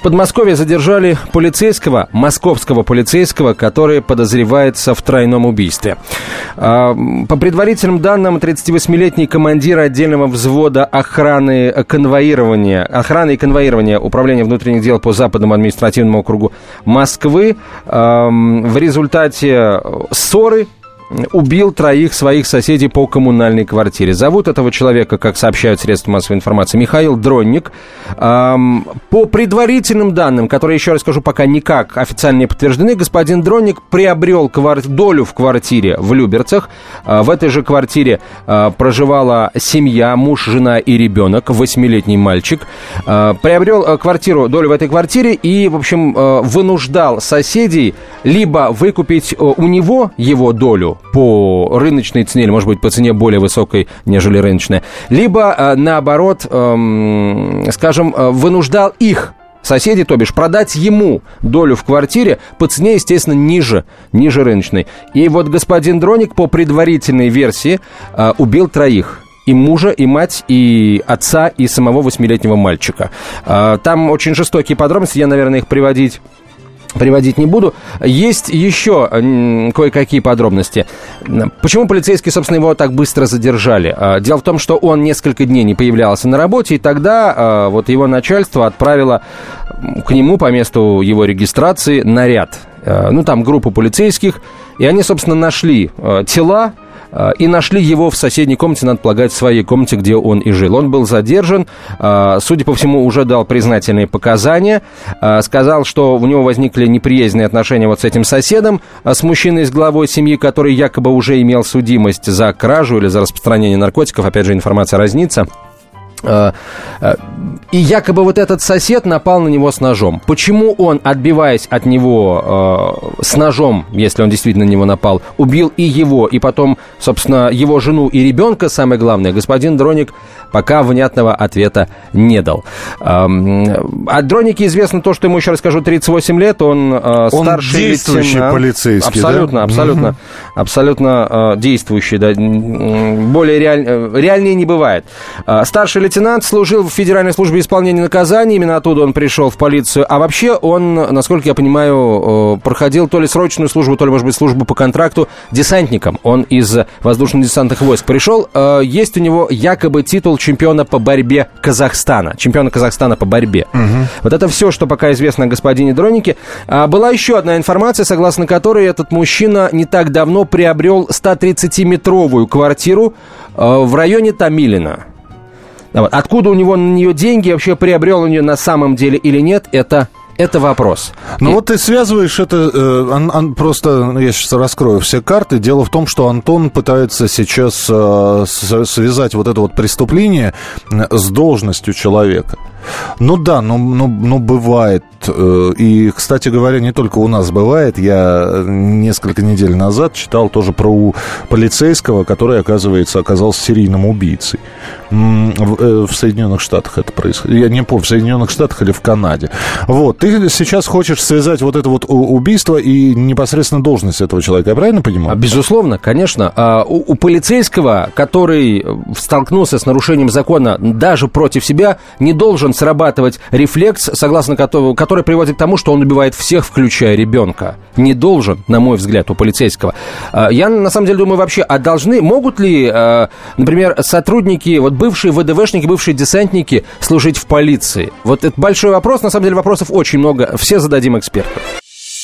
В Подмосковье задержали полицейского, московского полицейского, который подозревается в тройном убийстве. А, по предварительным данным, 38-летний командир отдельного взвода охраны конвоирования, охраны и конвоирования Управления внутренних дел по Западному административному округу Москвы в результате ссоры убил троих своих соседей по коммунальной квартире. Зовут этого человека, как сообщают средства массовой информации, Михаил Дронник. По предварительным данным, которые, еще раз скажу, пока никак официально не подтверждены, господин Дронник приобрел квар... долю в квартире в Люберцах. А, в этой же квартире а, проживала семья, муж, жена и ребенок, восьмилетний мальчик. А, приобрел квартиру, долю в этой квартире и, в общем, вынуждал соседей либо выкупить у него его долю, по рыночной цене, или, может быть, по цене более высокой, нежели рыночная, либо, э, наоборот, эм, скажем, э, вынуждал их соседи, то бишь продать ему долю в квартире по цене, естественно, ниже, ниже рыночной. И вот господин Дроник по предварительной версии э, убил троих и мужа, и мать, и отца, и самого восьмилетнего мальчика. Там очень жестокие подробности, я, наверное, их приводить приводить не буду. Есть еще кое-какие подробности. Почему полицейские, собственно, его так быстро задержали? А, дело в том, что он несколько дней не появлялся на работе, и тогда а, вот его начальство отправило к нему по месту его регистрации наряд. А, ну, там группу полицейских, и они, собственно, нашли тела и нашли его в соседней комнате, надо полагать, в своей комнате, где он и жил. Он был задержан, э, судя по всему, уже дал признательные показания, э, сказал, что у него возникли неприязненные отношения вот с этим соседом, с мужчиной, с главой семьи, который якобы уже имел судимость за кражу или за распространение наркотиков, опять же, информация разнится. Э, э, и якобы вот этот сосед напал на него с ножом. Почему он, отбиваясь от него э, с ножом, если он действительно на него напал, убил и его, и потом, собственно, его жену и ребенка, самое главное, господин Дроник пока внятного ответа не дал. О Дронике известно то, что ему, еще расскажу, 38 лет, он, э, он старший действующий лейтенант. полицейский, Абсолютно, да? абсолютно. Абсолютно э, действующий, да, более реаль... Э, реальнее не бывает. Старший лейтенант служил в Федеральной службе исполнения наказаний, именно оттуда он пришел в полицию, а вообще он, насколько я понимаю, проходил то ли срочную службу, то ли, может быть, службу по контракту десантником. Он из воздушно-десантных войск пришел. Есть у него якобы титул чемпиона по борьбе Казахстана. Чемпиона Казахстана по борьбе. Угу. Вот это все, что пока известно о господине Дронике. А, была еще одна информация, согласно которой этот мужчина не так давно приобрел 130-метровую квартиру а, в районе Тамилина. Откуда у него на нее деньги, вообще приобрел он ее на самом деле или нет, это это вопрос. Ну и... вот ты связываешь это, э, он, он, просто, ну, я сейчас раскрою все карты. Дело в том, что Антон пытается сейчас э, связать вот это вот преступление с должностью человека. Ну да, ну, ну, ну бывает. Э, и, кстати говоря, не только у нас бывает. Я несколько недель назад читал тоже про полицейского, который, оказывается, оказался серийным убийцей. В, э, в Соединенных Штатах это происходит. Я не помню, в Соединенных Штатах или в Канаде. Вот, ты сейчас хочешь связать вот это вот убийство и непосредственно должность этого человека, я правильно понимаю? Безусловно, конечно. А, у, у полицейского, который столкнулся с нарушением закона даже против себя, не должен должен срабатывать рефлекс, согласно которому, который приводит к тому, что он убивает всех, включая ребенка. Не должен, на мой взгляд, у полицейского. А, я, на самом деле, думаю вообще, а должны, могут ли, а, например, сотрудники, вот бывшие ВДВшники, бывшие десантники служить в полиции? Вот это большой вопрос, на самом деле вопросов очень много, все зададим эксперту.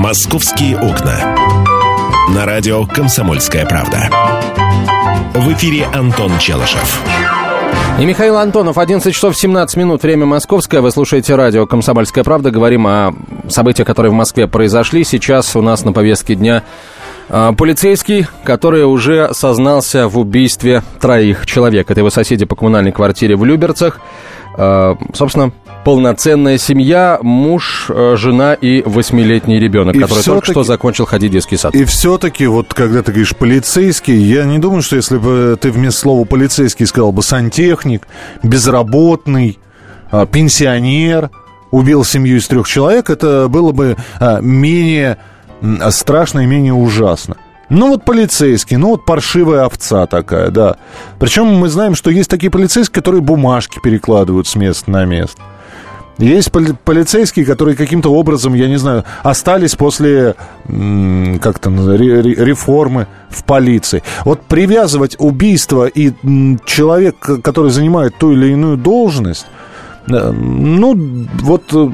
«Московские окна». На радио «Комсомольская правда». В эфире Антон Челышев. И Михаил Антонов, 11 часов 17 минут, время московское. Вы слушаете радио «Комсомольская правда». Говорим о событиях, которые в Москве произошли. Сейчас у нас на повестке дня а, Полицейский, который уже сознался в убийстве троих человек. Это его соседи по коммунальной квартире в Люберцах. А, собственно, полноценная семья, муж, э, жена и восьмилетний ребенок, и который только что закончил ходить в детский сад. И все-таки, вот когда ты говоришь полицейский, я не думаю, что если бы ты вместо слова полицейский сказал бы сантехник, безработный, а, пенсионер, убил семью из трех человек, это было бы а, менее страшно и менее ужасно. Ну вот полицейский, ну вот паршивая овца такая, да. Причем мы знаем, что есть такие полицейские, которые бумажки перекладывают с места на место. Есть полицейские, которые каким-то образом, я не знаю, остались после как-то реформы в полиции. Вот привязывать убийство и человек, который занимает ту или иную должность, э, ну, вот э,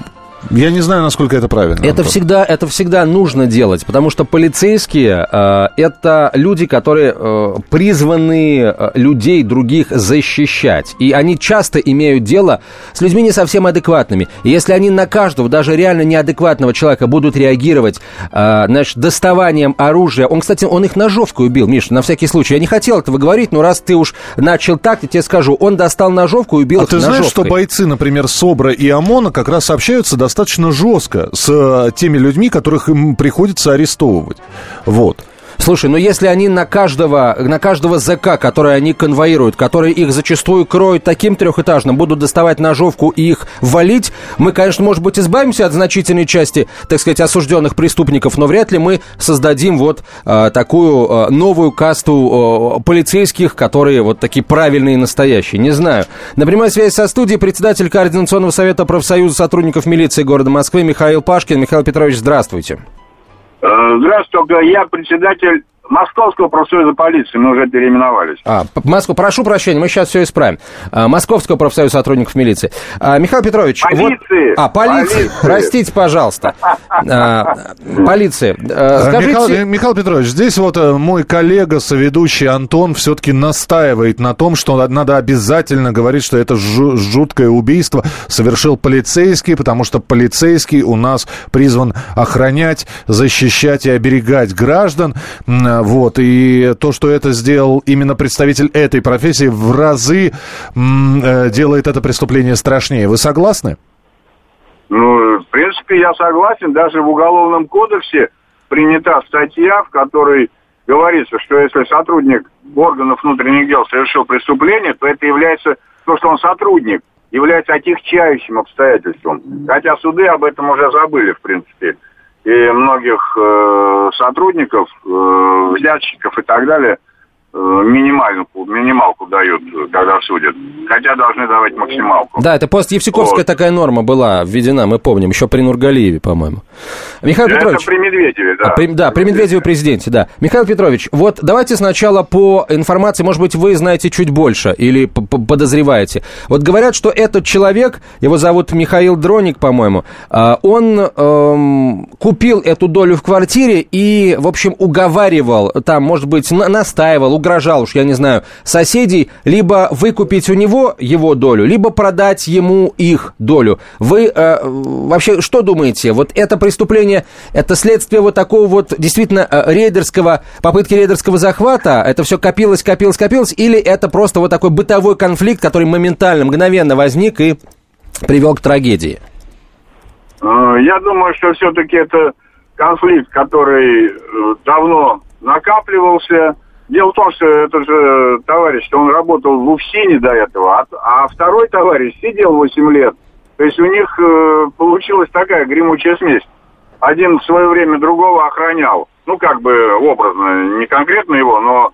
я не знаю, насколько это правильно. Это всегда, это всегда нужно делать, потому что полицейские э, это люди, которые э, призваны э, людей других защищать. И они часто имеют дело с людьми не совсем адекватными. И если они на каждого, даже реально неадекватного человека будут реагировать, э, значит, доставанием оружия. Он, кстати, он их ножовкой убил, Миша, на всякий случай. Я не хотел этого говорить, но раз ты уж начал так, я тебе скажу, он достал ножовку и убил а их ты ножовкой. знаешь, что бойцы, например, СОБРа и ОМОНа как раз общаются достаточно достаточно жестко с э, теми людьми, которых им приходится арестовывать. Вот. Слушай, ну если они на каждого, на каждого ЗК, который они конвоируют, которые их зачастую кроют таким трехэтажным, будут доставать ножовку и их валить, мы, конечно, может быть, избавимся от значительной части, так сказать, осужденных преступников, но вряд ли мы создадим вот э, такую э, новую касту э, полицейских, которые вот такие правильные и настоящие. Не знаю. На прямой связи со студией председатель Координационного совета профсоюза сотрудников милиции города Москвы Михаил Пашкин. Михаил Петрович, здравствуйте. Э, здравствуйте, я председатель Московского профсоюза полиции, мы уже переименовались. А, Москва, прошу прощения, мы сейчас все исправим. А, Московского профсоюза сотрудников милиции. А, Михаил Петрович. Полиции. Вот, а, полиции. полиции. Простите, пожалуйста. А, полиции. А, скажите... Михаил, Михаил Петрович, здесь вот э, мой коллега, соведущий Антон, все-таки настаивает на том, что надо обязательно говорить, что это жуткое убийство совершил полицейский, потому что полицейский у нас призван охранять, защищать и оберегать граждан. Вот, и то, что это сделал именно представитель этой профессии, в разы э, делает это преступление страшнее. Вы согласны? Ну, в принципе, я согласен. Даже в Уголовном кодексе принята статья, в которой говорится, что если сотрудник органов внутренних дел совершил преступление, то это является, то, что он сотрудник, является отягчающим обстоятельством. Хотя суды об этом уже забыли, в принципе и многих э, сотрудников, э, взятчиков и так далее Э, минималку, минималку дают, когда судят. Хотя должны давать максималку. Да, это пост-Евсиковская вот. такая норма была введена, мы помним, еще при Нургалиеве, по-моему. Михаил это Петрович. при Медведеве, да. А, при, да, при Медведеве президенте, да. Михаил Петрович, вот давайте сначала по информации, может быть, вы знаете чуть больше или подозреваете. Вот говорят, что этот человек, его зовут Михаил Дроник, по-моему, а, он эм, купил эту долю в квартире и, в общем, уговаривал, там, может быть, настаивал, угрожал уж, я не знаю, соседей, либо выкупить у него его долю, либо продать ему их долю. Вы э, вообще что думаете? Вот это преступление, это следствие вот такого вот действительно э, рейдерского, попытки рейдерского захвата? Это все копилось, копилось, копилось? Или это просто вот такой бытовой конфликт, который моментально, мгновенно возник и привел к трагедии? Э, я думаю, что все-таки это конфликт, который э, давно накапливался, Дело в том, что этот же товарищ, он работал в УФСИНе до этого, а, а второй товарищ сидел 8 лет. То есть у них э, получилась такая гремучая смесь. Один в свое время другого охранял. Ну, как бы образно, не конкретно его, но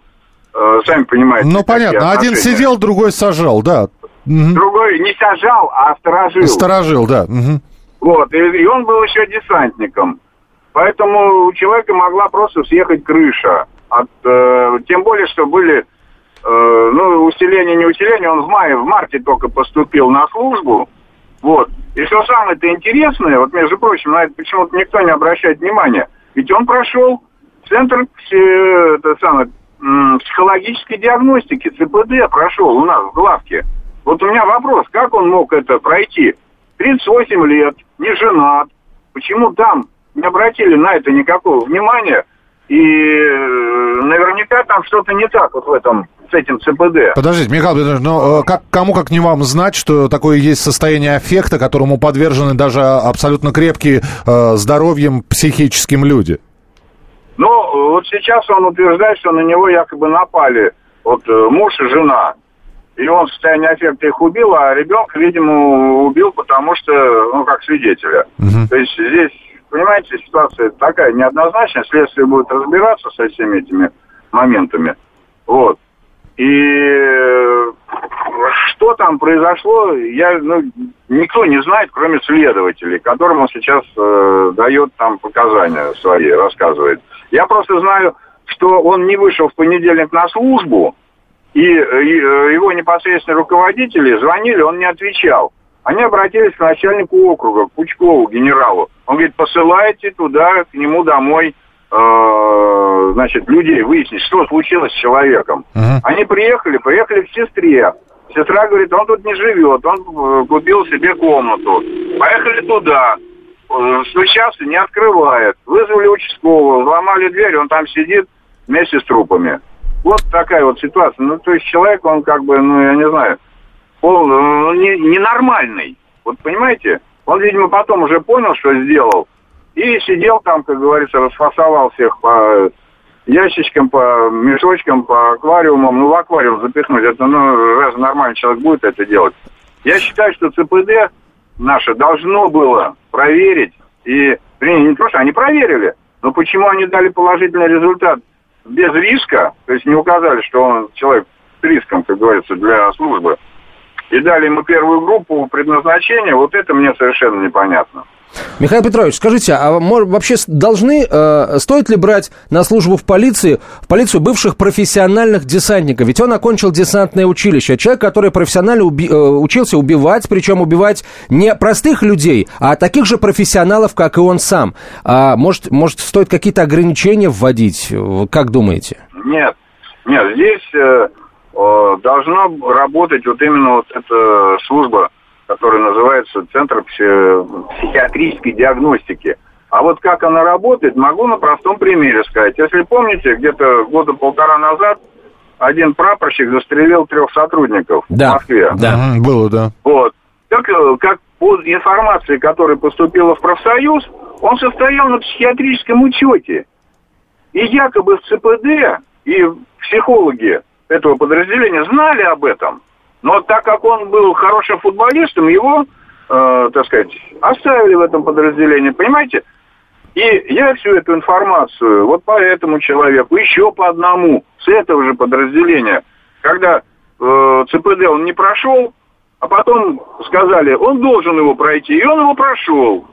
э, сами понимаете. Ну, понятно. Один сидел, другой сажал, да. Другой не сажал, а сторожил. Сторожил, да. Угу. Вот, и, и он был еще десантником. Поэтому у человека могла просто съехать крыша. От, э, тем более, что были, э, ну, усиление, не усиление, он в мае, в марте только поступил на службу. Вот. И что самое-то интересное, вот, между прочим, на это почему-то никто не обращает внимания, ведь он прошел центр это самое, психологической диагностики, ЦПД прошел у нас в главке. Вот у меня вопрос, как он мог это пройти? 38 лет, не женат. Почему там не обратили на это никакого внимания? И э, наверняка там что-то не так вот в этом с этим ЦПД. Подождите, Михаил Петрович, ну э, как, кому как не вам знать, что такое есть состояние аффекта, которому подвержены даже абсолютно крепкие э, здоровьем психическим люди? Ну, вот сейчас он утверждает, что на него якобы напали вот муж и жена. И он в состоянии аффекта их убил, а ребенка, видимо, убил, потому что, ну, как свидетеля. Угу. То есть здесь, понимаете, ситуация такая неоднозначная, следствие будет разбираться со всеми этими моментами. Вот. И э, что там произошло, я, ну, никто не знает, кроме следователей, которым он сейчас э, дает там показания свои, рассказывает. Я просто знаю, что он не вышел в понедельник на службу, и, и э, его непосредственные руководители звонили, он не отвечал. Они обратились к начальнику округа, к Пучкову, генералу. Он говорит, посылайте туда, к нему домой, э, значит, людей выяснить, что случилось с человеком. Uh-huh. Они приехали, приехали к сестре. Сестра говорит, он тут не живет, он э, купил себе комнату. Поехали туда. Э, стучался, не открывает. Вызвали участкового, взломали дверь, он там сидит вместе с трупами. Вот такая вот ситуация. Ну, то есть человек, он как бы, ну, я не знаю, он ну, не, ненормальный. Вот понимаете? Он, видимо, потом уже понял, что сделал. И сидел там, как говорится, расфасовал всех по ящичкам, по мешочкам, по аквариумам. Ну, в аквариум запихнуть. Это, ну, раз нормальный человек будет это делать. Я считаю, что ЦПД наше должно было проверить. И, не то, они проверили, но почему они дали положительный результат без риска, то есть не указали, что он человек с риском, как говорится, для службы, и дали ему первую группу предназначения, вот это мне совершенно непонятно. Михаил Петрович, скажите, а вообще должны, э, стоит ли брать на службу в полиции, в полицию бывших профессиональных десантников? Ведь он окончил десантное училище. Человек, который профессионально уби, э, учился убивать, причем убивать не простых людей, а таких же профессионалов, как и он сам. А может, может стоит какие-то ограничения вводить? Как думаете? Нет, нет, здесь э, э, должна работать вот именно вот эта служба который называется Центр психиатрической диагностики. А вот как она работает, могу на простом примере сказать. Если помните, где-то года полтора назад один прапорщик застрелил трех сотрудников да, в Москве. Да, было, да. Вот. Так, э, как по информации, которая поступила в профсоюз, он состоял на психиатрическом учете. И якобы в ЦПД и психологи этого подразделения знали об этом. Но так как он был хорошим футболистом, его, э, так сказать, оставили в этом подразделении, понимаете? И я всю эту информацию вот по этому человеку, еще по одному, с этого же подразделения, когда э, ЦПД он не прошел, а потом сказали, он должен его пройти, и он его прошел.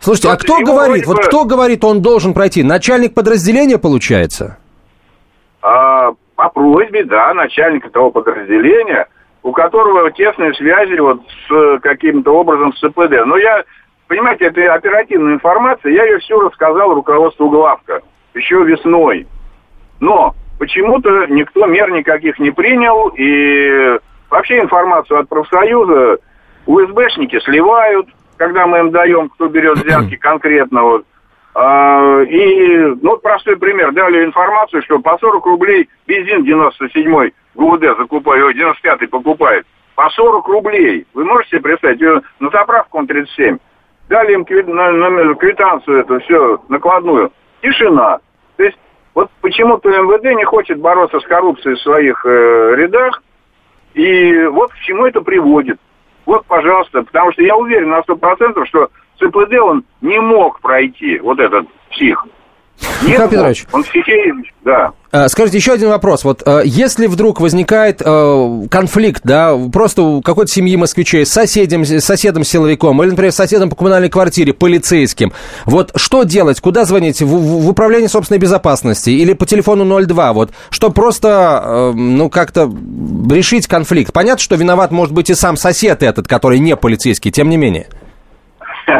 Слушайте, а вот а кто говорит, вот кто говорит, он должен пройти? Начальник подразделения, получается? А, по просьбе, да, начальника того подразделения – у которого тесные связи вот с каким-то образом с ЦПД. Но я, понимаете, это оперативная информация, я ее все рассказал руководству главка еще весной. Но почему-то никто мер никаких не принял, и вообще информацию от профсоюза УСБшники сливают, когда мы им даем, кто берет взятки конкретно. Вот. А, и, ну, простой пример, дали информацию, что по 40 рублей бензин 97-й ГУВД закупает, 95-й покупает, по 40 рублей. Вы можете себе представить, на заправку он 37. Дали им квитанцию эту, все, накладную. Тишина. То есть, вот почему-то МВД не хочет бороться с коррупцией в своих э, рядах, и вот к чему это приводит. Вот, пожалуйста, потому что я уверен на 100%, что ЦПД он не мог пройти, вот этот псих. Михаил Петрович. Он психей, да. А, скажите, еще один вопрос. Вот а, если вдруг возникает э, конфликт, да, просто у какой-то семьи москвичей с соседем, с соседом силовиком, или, например, с соседом по коммунальной квартире, полицейским, вот что делать? Куда звонить? В, в управление собственной безопасности или по телефону 02? Вот, что просто, э, ну, как-то решить конфликт. Понятно, что виноват может быть и сам сосед этот, который не полицейский, тем не менее.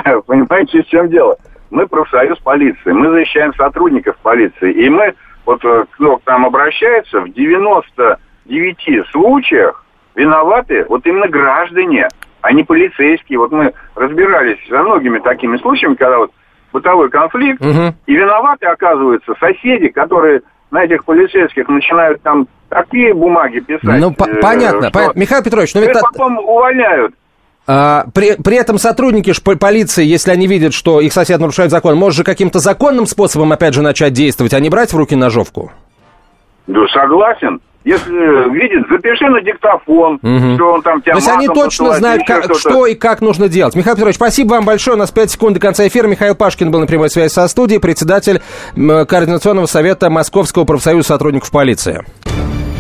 Понимаете, в чем дело? Мы профсоюз полиции, мы защищаем сотрудников полиции, и мы, вот э, кто к нам обращается, в 99 случаях виноваты вот именно граждане, а не полицейские. Вот мы разбирались со многими такими случаями, когда вот бытовой конфликт, угу. и виноваты, оказываются, соседи, которые на этих полицейских начинают там такие бумаги писать. Ну, по- понятно, понятно. Михаил Петрович, но ведь... потом увольняют. А, при, при этом сотрудники полиции, если они видят, что их сосед нарушает закон, может же каким-то законным способом, опять же, начать действовать, а не брать в руки ножовку? Да, согласен. Если видит, запиши на диктофон, угу. что он там тебя То есть они точно знают, как, что и как нужно делать. Михаил Петрович, спасибо вам большое. У нас 5 секунд до конца эфира. Михаил Пашкин был на прямой связи со студией, председатель Координационного совета Московского профсоюза сотрудников полиции.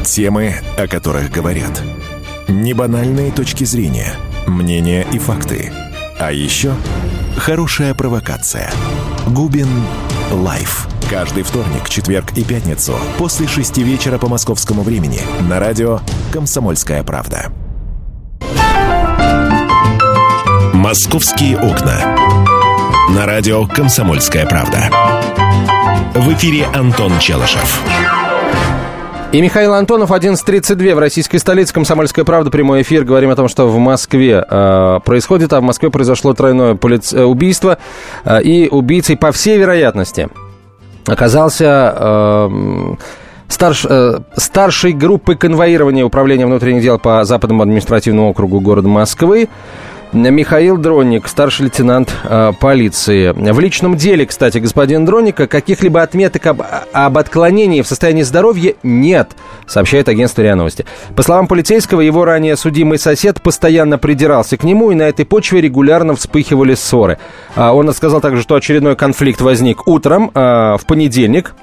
Темы, о которых говорят. Небанальные точки зрения, мнения и факты. А еще хорошая провокация. Губин Live. Каждый вторник, четверг и пятницу после шести вечера по московскому времени на радио «Комсомольская правда». «Московские окна». На радио «Комсомольская правда». В эфире Антон Челышев. И Михаил Антонов, 11.32 в российской столице, Комсомольская правда, прямой эфир. Говорим о том, что в Москве э, происходит, а в Москве произошло тройное полиц... Э, убийство. Э, и убийцей, по всей вероятности, оказался... Э, старш, э, старшей группы конвоирования Управления внутренних дел по Западному административному округу города Москвы. Михаил Дронник, старший лейтенант э, полиции. В личном деле, кстати, господин Дронника, каких-либо отметок об, об отклонении в состоянии здоровья нет, сообщает агентство РИА Новости. По словам полицейского, его ранее судимый сосед постоянно придирался к нему, и на этой почве регулярно вспыхивали ссоры. А он рассказал также, что очередной конфликт возник утром, э, в понедельник,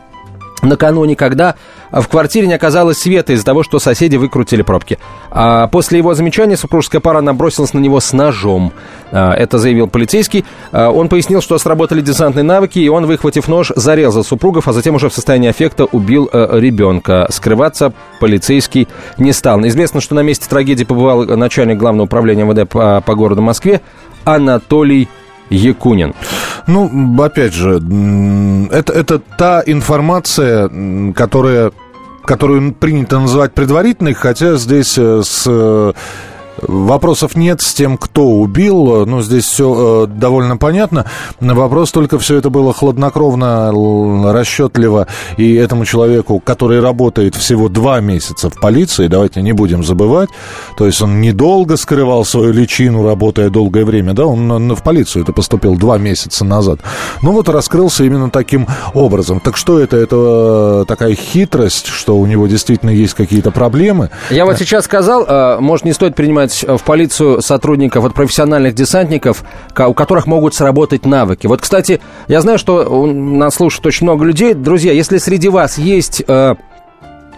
накануне, когда в квартире не оказалось света из-за того, что соседи выкрутили пробки. А после его замечания супружеская пара набросилась на него с ножом. А, это заявил полицейский. А, он пояснил, что сработали десантные навыки, и он, выхватив нож, зарезал супругов, а затем уже в состоянии аффекта убил э, ребенка. Скрываться полицейский не стал. Известно, что на месте трагедии побывал начальник главного управления МВД по городу Москве Анатолий Якунин. Ну, опять же, это, это та информация, которая которую принято называть предварительной, хотя здесь э, с Вопросов нет с тем, кто убил. Ну, здесь все э, довольно понятно. Вопрос только, все это было хладнокровно, расчетливо. И этому человеку, который работает всего два месяца в полиции, давайте не будем забывать, то есть он недолго скрывал свою личину, работая долгое время, да, он в полицию это поступил два месяца назад. Ну вот раскрылся именно таким образом. Так что это? Это такая хитрость, что у него действительно есть какие-то проблемы? Я вот сейчас сказал, э, может, не стоит принимать набрать в полицию сотрудников, вот профессиональных десантников, у которых могут сработать навыки. Вот, кстати, я знаю, что нас слушает очень много людей. Друзья, если среди вас есть э,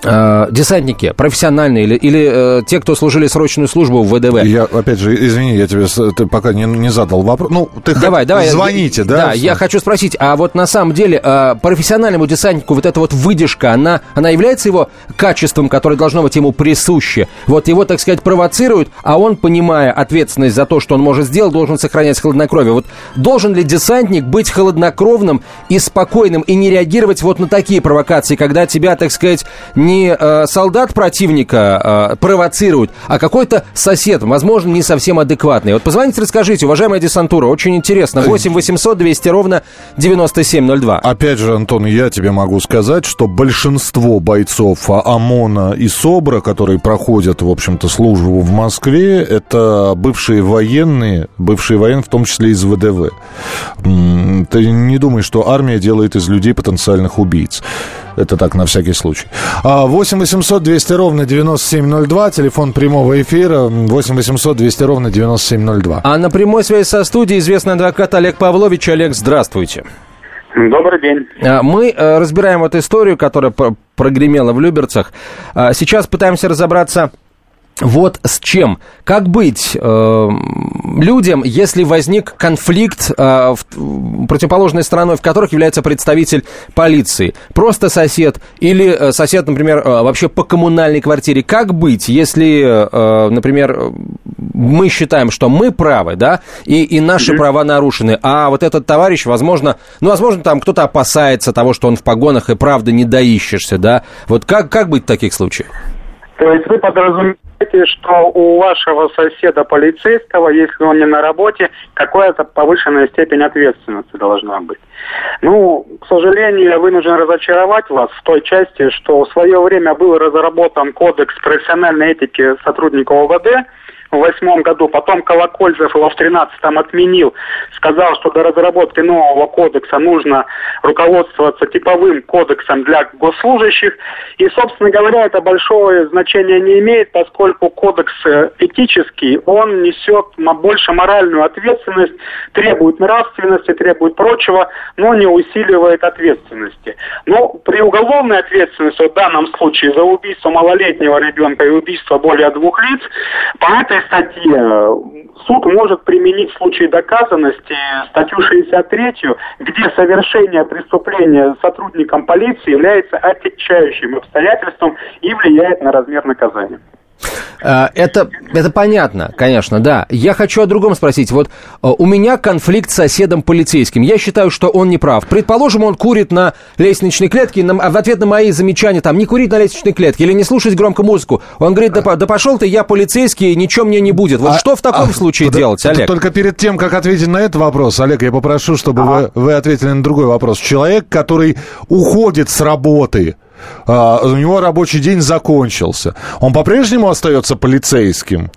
э, десантники профессиональные или, или э, те, кто служили срочную службу в ВДВ. Я, опять же, извини, я тебе ты пока не, не задал вопрос. Ну, ты давай, давай, звоните, да? Да, я хочу спросить, а вот на самом деле э, профессиональному десантнику вот эта вот выдержка, она, она является его качеством, которое должно быть ему присуще? Вот его, так сказать, провоцируют, а он, понимая ответственность за то, что он может сделать, должен сохранять хладнокровие. Вот должен ли десантник быть холоднокровным и спокойным и не реагировать вот на такие провокации, когда тебя, так сказать, не не э, солдат противника э, провоцирует, а какой-то сосед, возможно, не совсем адекватный. Вот позвоните, расскажите, уважаемая десантура, очень интересно. 8 800 200 ровно 9702. Опять же, Антон, я тебе могу сказать, что большинство бойцов ОМОНа и СОБРа, которые проходят, в общем-то, службу в Москве, это бывшие военные, бывшие военные, в том числе из ВДВ. Ты не думай, что армия делает из людей потенциальных убийц. Это так, на всякий случай. 8 800 200 ровно 9702, телефон прямого эфира 8 800 200 ровно 9702. А на прямой связи со студией известный адвокат Олег Павлович. Олег, здравствуйте. Добрый день. А, мы э, разбираем вот историю, которая прогремела в Люберцах. А, сейчас пытаемся разобраться вот с чем. Как быть э, людям, если возник конфликт э, в, противоположной стороной, в которых является представитель полиции? Просто сосед или э, сосед, например, э, вообще по коммунальной квартире? Как быть, если, э, например, мы считаем, что мы правы, да, и, и наши mm-hmm. права нарушены, а вот этот товарищ, возможно, ну, возможно, там кто-то опасается того, что он в погонах и правда не доищешься, да? Вот как, как быть в таких случаях? То есть вы подразумеваете, что у вашего соседа полицейского, если он не на работе, какая-то повышенная степень ответственности должна быть. Ну, к сожалению, я вынужден разочаровать вас в той части, что в свое время был разработан кодекс профессиональной этики сотрудников ОВД, в восьмом году. Потом Колокольцев его в тринадцатом отменил. Сказал, что до разработки нового кодекса нужно руководствоваться типовым кодексом для госслужащих. И, собственно говоря, это большое значение не имеет, поскольку кодекс э, этический, он несет больше моральную ответственность, требует нравственности, требует прочего, но не усиливает ответственности. Но при уголовной ответственности, в данном случае за убийство малолетнего ребенка и убийство более двух лиц, по этой статье суд может применить в случае доказанности статью 63, где совершение преступления сотрудником полиции является отягчающим обстоятельством и влияет на размер наказания. Э, это, это понятно, конечно, да. Я хочу о другом спросить. Вот э, у меня конфликт с соседом полицейским. Я считаю, что он не прав. Предположим, он курит на лестничной клетке, на, в ответ на мои замечания, там, не курить на лестничной клетке или не слушать громко музыку. Он говорит, да, да пошел ты, я полицейский, ничего мне не будет. Вот а, что в таком а, случае под, делать, Олег? Только перед тем, как ответить на этот вопрос, Олег, я попрошу, чтобы ага. вы, вы ответили на другой вопрос. Человек, который уходит с работы, а, у него рабочий день закончился. Он по-прежнему остается полицейским?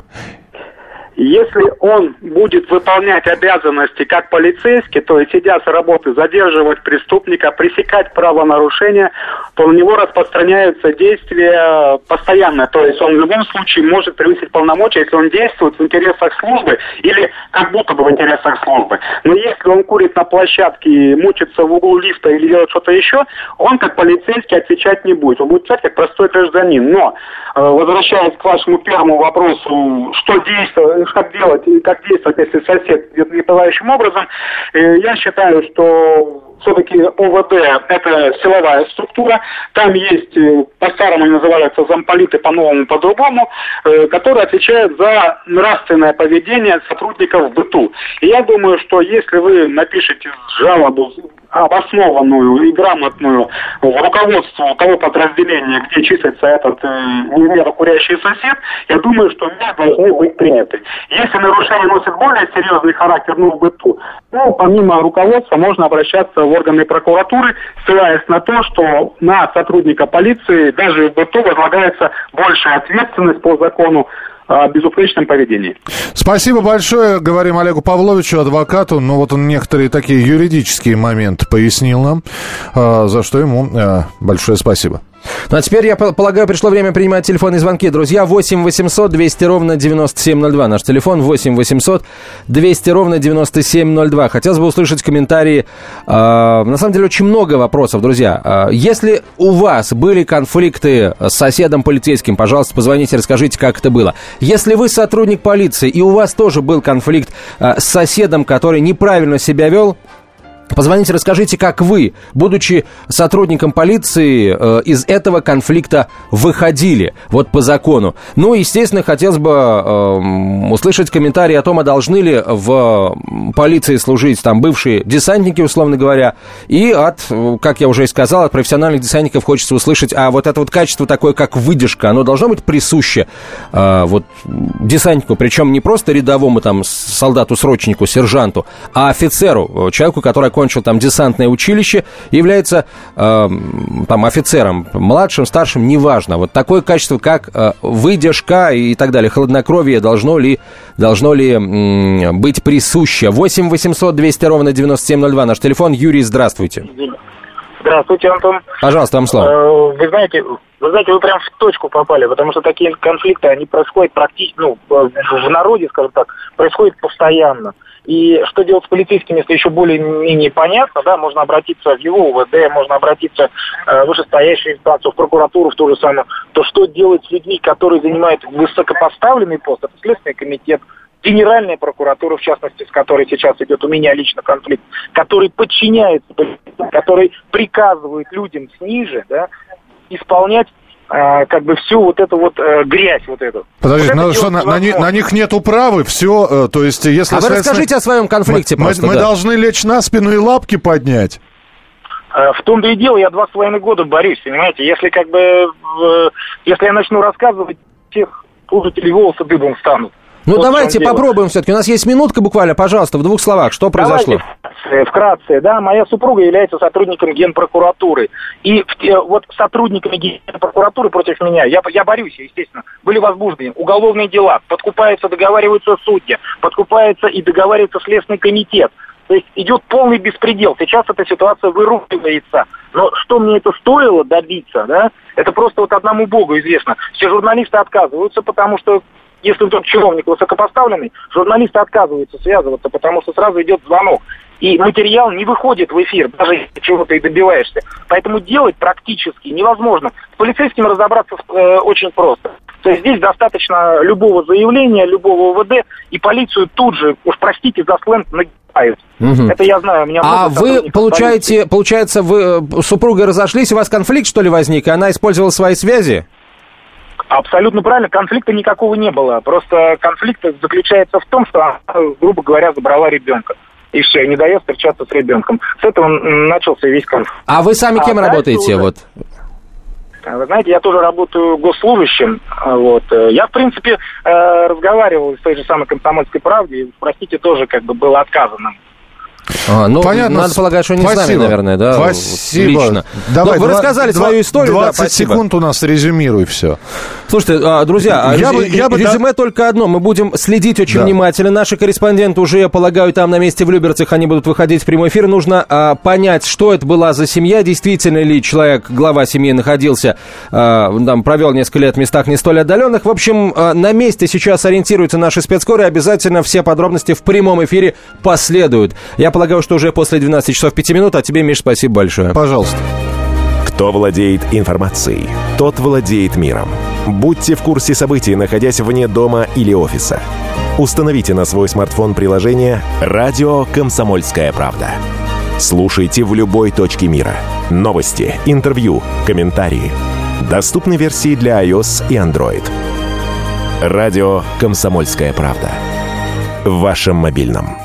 Если он будет выполнять обязанности как полицейский, то есть сидя с работы, задерживать преступника, пресекать правонарушения, то на него распространяются действия постоянно. То есть он в любом случае может превысить полномочия, если он действует в интересах службы или как будто бы в интересах службы. Но если он курит на площадке, мучится в углу лифта или делает что-то еще, он как полицейский отвечать не будет. Он будет отвечать как простой гражданин. Но, э, возвращаясь к вашему первому вопросу, что действует, как делать и как действовать, если сосед ведет неподобающим образом, э, я считаю, что все-таки ОВД – это силовая структура. Там есть, э, по-старому называются замполиты, по-новому, по-другому, э, которые отвечают за нравственное поведение сотрудников в быту. И я думаю, что если вы напишете жалобу обоснованную и грамотную руководству того подразделения, где числится этот э, мерокурящий сосед, я думаю, что меры должны быть приняты. Если нарушение носит более серьезный характер, ну, в быту, ну, помимо руководства можно обращаться в органы прокуратуры, ссылаясь на то, что на сотрудника полиции даже в быту возлагается большая ответственность по закону безупречном поведении. Спасибо большое, говорим Олегу Павловичу, адвокату. Ну вот он некоторые такие юридические моменты пояснил нам, а, за что ему а, большое спасибо. Ну а теперь, я полагаю, пришло время принимать телефонные звонки. Друзья, 8 800 200 ровно 9702. Наш телефон 8 800 200 ровно 9702. Хотелось бы услышать комментарии. Э, на самом деле, очень много вопросов, друзья. Э, если у вас были конфликты с соседом полицейским, пожалуйста, позвоните, расскажите, как это было. Если вы сотрудник полиции, и у вас тоже был конфликт э, с соседом, который неправильно себя вел, Позвоните, расскажите, как вы, будучи сотрудником полиции, э, из этого конфликта выходили, вот по закону. Ну, естественно, хотелось бы э, услышать комментарии о том, а должны ли в полиции служить там бывшие десантники, условно говоря, и от, как я уже и сказал, от профессиональных десантников хочется услышать, а вот это вот качество такое, как выдержка, оно должно быть присуще э, вот десантнику, причем не просто рядовому там солдату-срочнику, сержанту, а офицеру, человеку, который окончил там десантное училище, является э, там офицером, младшим, старшим, неважно. Вот такое качество, как э, выдержка и так далее, хладнокровие должно ли, должно ли э, быть присуще. 8 800 200 ровно 9702, наш телефон. Юрий, здравствуйте. Здравствуйте, Антон. Пожалуйста, вам слово. Э, вы знаете, вы знаете, вы прям в точку попали, потому что такие конфликты, они происходят практически, ну, в народе, скажем так, происходят постоянно. И что делать с полицейскими, если еще более-менее понятно, да, можно обратиться в его УВД, можно обратиться э, в вышестоящую инстанцию, в прокуратуру, в то же самое. То что делать с людьми, которые занимают высокопоставленный пост, это Следственный комитет, Генеральная прокуратура, в частности, с которой сейчас идет у меня лично конфликт, который подчиняется, который приказывает людям снизу, да, исполнять как бы всю вот эту вот э, грязь вот эту. Подождите, вот ну что, на, на, на них нет управы, все, э, то есть если... А вы расскажите о своем конфликте мы, просто, Мы, да. должны лечь на спину и лапки поднять. Э, в том-то и дело, я два с половиной года борюсь, понимаете? Если как бы, если я начну рассказывать, всех слушателей волосы дыбом станут. Ну, вот давайте попробуем все-таки. У нас есть минутка буквально, пожалуйста, в двух словах. Что произошло? Давайте, вкратце, да, моя супруга является сотрудником Генпрокуратуры. И э, вот сотрудниками Генпрокуратуры против меня, я, я борюсь, естественно, были возбуждены уголовные дела, подкупаются, договариваются судьи, подкупается и договаривается Следственный комитет. То есть идет полный беспредел. Сейчас эта ситуация выруливается. Но что мне это стоило добиться, да, это просто вот одному Богу известно. Все журналисты отказываются, потому что если тот чиновник высокопоставленный, журналисты отказываются связываться, потому что сразу идет звонок. И материал не выходит в эфир, даже если чего-то и добиваешься. Поэтому делать практически невозможно. С полицейским разобраться э, очень просто. То есть здесь достаточно любого заявления, любого ОВД, и полицию тут же, уж простите за сленг, нагибают. Угу. Это я знаю. У меня а вы получаете, полиции. получается, вы э, с супругой разошлись, у вас конфликт, что ли, возник, и она использовала свои связи? Абсолютно правильно, конфликта никакого не было. Просто конфликт заключается в том, что она, грубо говоря, забрала ребенка. И все, не дает встречаться с ребенком. С этого начался весь конфликт. А вы сами кем а работаете? Уже... Вот? Вы знаете, я тоже работаю госслужащим. Вот. Я, в принципе, э, разговаривал с той же самой комсомольской правдой, и, простите, тоже как бы было отказано а, ну, Понятно. Надо полагать, что не спасибо. с нами, наверное, да? Спасибо. Лично. Давай, Но вы 20, рассказали 20, свою историю. 20 да, секунд у нас резюмируй все. Слушайте, а, друзья, а я бы, я бы резюме да... только одно. Мы будем следить очень да. внимательно. Наши корреспонденты уже, я полагаю, там на месте в Люберцах, они будут выходить в прямой эфир. Нужно а, понять, что это была за семья, действительно ли человек, глава семьи, находился, а, там, провел несколько лет в местах не столь отдаленных. В общем, а, на месте сейчас ориентируются наши спецскоры. Обязательно все подробности в прямом эфире последуют. Я полагаю, что уже после 12 часов 5 минут. А тебе, Миш, спасибо большое. Пожалуйста. Кто владеет информацией, тот владеет миром. Будьте в курсе событий, находясь вне дома или офиса. Установите на свой смартфон приложение «Радио Комсомольская правда». Слушайте в любой точке мира. Новости, интервью, комментарии. Доступны версии для iOS и Android. Радио «Комсомольская правда». В вашем мобильном.